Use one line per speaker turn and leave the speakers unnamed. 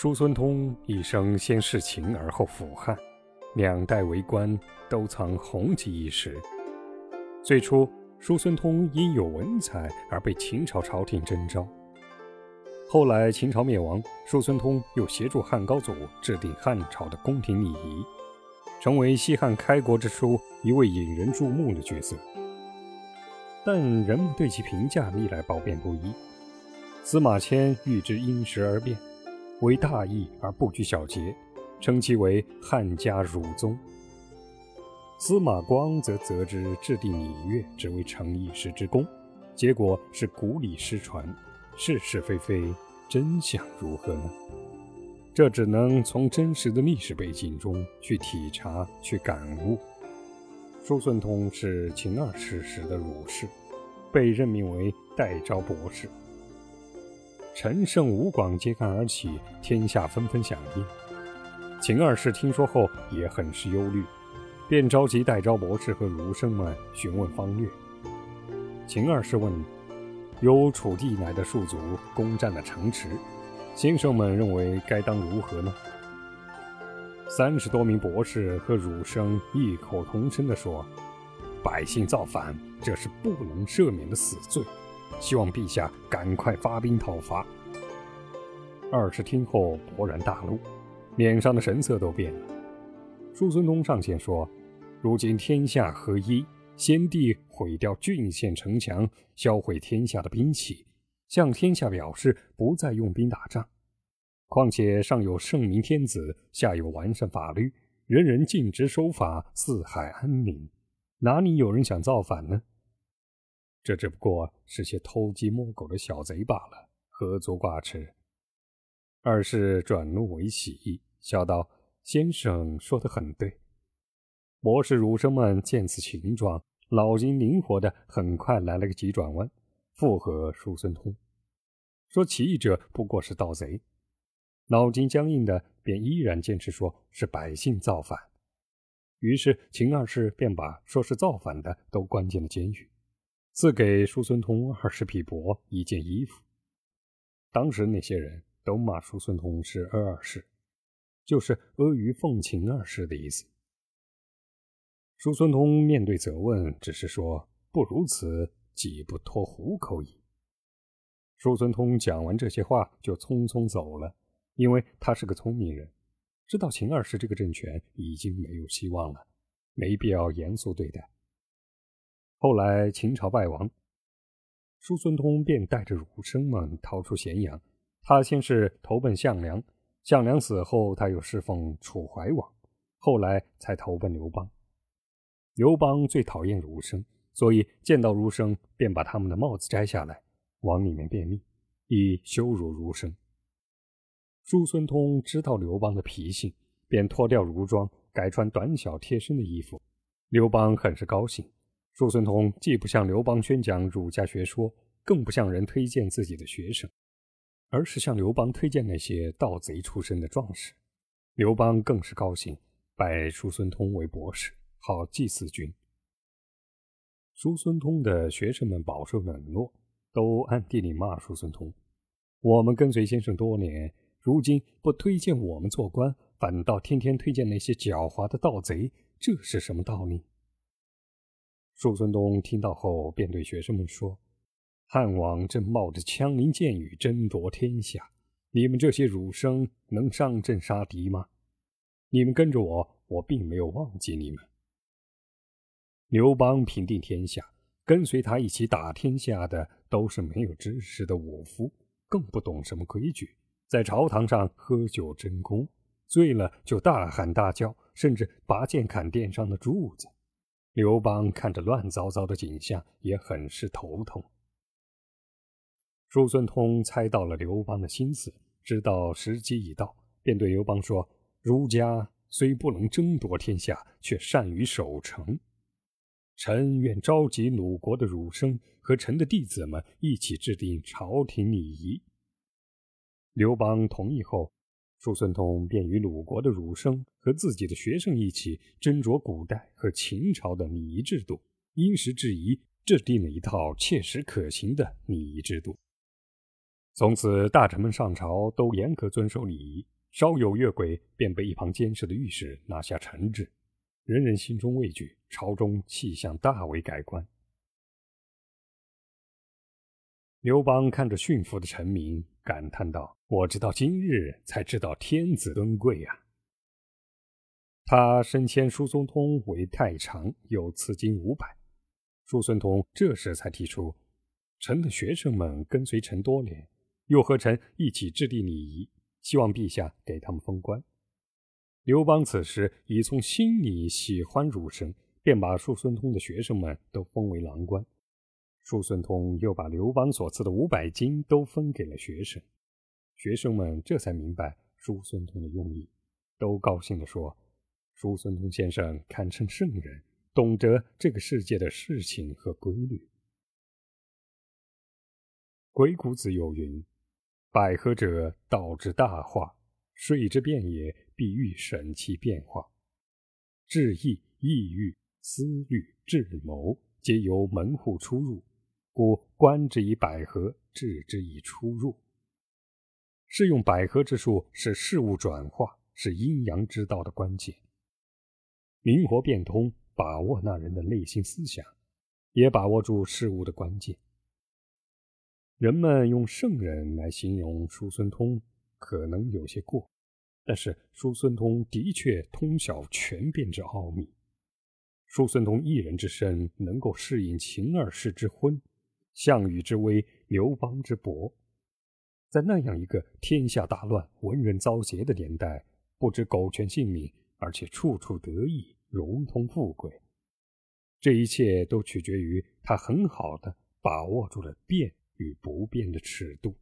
叔孙通一生先弑秦而后辅汉，两代为官都曾红极一时。最初，叔孙通因有文采而被秦朝朝廷征召。后来秦朝灭亡，叔孙通又协助汉高祖制定汉朝的宫廷礼仪，成为西汉开国之初一位引人注目的角色。但人们对其评价历来褒贬不一。司马迁预知因时而变。为大义而不拘小节，称其为汉家儒宗。司马光则责之制定礼乐，只为成一时之功，结果是古礼失传，是是非非，真相如何呢？这只能从真实的历史背景中去体察、去感悟。叔孙通是秦二世时的儒士，被任命为代招博士。陈胜、吴广揭竿而起，天下纷纷响应。秦二世听说后也很是忧虑，便召集代招博士和儒生们询问方略。秦二世问：“有楚地乃的戍族攻占了城池，先生们认为该当如何呢？”三十多名博士和儒生异口同声地说：“百姓造反，这是不能赦免的死罪。”希望陛下赶快发兵讨伐。二世听后勃然大怒，脸上的神色都变了。叔孙通上前说：“如今天下合一，先帝毁掉郡县城墙，销毁天下的兵器，向天下表示不再用兵打仗。况且上有圣明天子，下有完善法律，人人尽职守法，四海安宁，哪里有人想造反呢？”这只不过是些偷鸡摸狗的小贼罢了，何足挂齿？二世转怒为喜，笑道：“先生说的很对。”博士儒生们见此情状，脑筋灵活的，很快来了个急转弯，附和叔孙通，说起义者不过是盗贼；脑筋僵硬的，便依然坚持说是百姓造反。于是秦二世便把说是造反的都关进了监狱。赐给叔孙通二十匹帛，一件衣服。当时那些人都骂叔孙通是“阿二世”，就是阿谀奉请二世的意思。叔孙通面对责问，只是说：“不如此，岂不脱虎口矣？”叔孙通讲完这些话，就匆匆走了，因为他是个聪明人，知道秦二世这个政权已经没有希望了，没必要严肃对待。后来秦朝败亡，叔孙通便带着儒生们逃出咸阳。他先是投奔项梁，项梁死后，他又侍奉楚怀王，后来才投奔刘邦。刘邦最讨厌儒生，所以见到儒生便把他们的帽子摘下来，往里面便秘，以羞辱儒生。叔孙通知道刘邦的脾性，便脱掉儒装，改穿短小贴身的衣服。刘邦很是高兴。叔孙通既不向刘邦宣讲儒家学说，更不向人推荐自己的学生，而是向刘邦推荐那些盗贼出身的壮士。刘邦更是高兴，拜叔孙通为博士，好祭祀君。叔孙通的学生们饱受冷落，都暗地里骂叔孙通：“我们跟随先生多年，如今不推荐我们做官，反倒天天推荐那些狡猾的盗贼，这是什么道理？”叔孙东听到后，便对学生们说：“汉王正冒着枪林剑雨争夺天下，你们这些儒生能上阵杀敌吗？你们跟着我，我并没有忘记你们。”刘邦平定天下，跟随他一起打天下的都是没有知识的武夫，更不懂什么规矩，在朝堂上喝酒争功，醉了就大喊大叫，甚至拔剑砍殿上的柱子。刘邦看着乱糟糟的景象，也很是头痛。叔孙通猜到了刘邦的心思，知道时机已到，便对刘邦说：“儒家虽不能争夺天下，却善于守城。臣愿召集鲁国的儒生和臣的弟子们一起制定朝廷礼仪。”刘邦同意后。叔孙通便与鲁国的儒生和自己的学生一起斟酌古代和秦朝的礼仪制度，因时制宜制定了一套切实可行的礼仪制度。从此，大臣们上朝都严格遵守礼仪，稍有越轨，便被一旁监视的御史拿下惩治。人人心中畏惧，朝中气象大为改观。刘邦看着驯服的臣民，感叹道：“我直到今日才知道天子尊贵啊！”他升迁叔孙通为太常，又赐金五百。叔孙通这时才提出：“臣的学生们跟随臣多年。”又和臣一起制定礼仪，希望陛下给他们封官。刘邦此时已从心里喜欢儒生，便把叔孙通的学生们都封为郎官。叔孙通又把刘邦所赐的五百金都分给了学生，学生们这才明白叔孙通的用意，都高兴地说：“叔孙通先生堪称圣人，懂得这个世界的事情和规律。”鬼谷子有云。百合者，道之大化；水之变也，必欲审其变化。志意、意欲、思虑、智谋，皆由门户出入，故观之以百合，治之以出入。是用百合之术，使事物转化，是阴阳之道的关键。灵活变通，把握那人的内心思想，也把握住事物的关键。人们用圣人来形容叔孙通，可能有些过，但是叔孙通的确通晓权变之奥秘。叔孙通一人之身，能够适应秦二世之昏、项羽之威、刘邦之薄，在那样一个天下大乱、文人遭劫的年代，不知苟全性命，而且处处得意、荣通富贵，这一切都取决于他很好的把握住了变。与不变的尺度。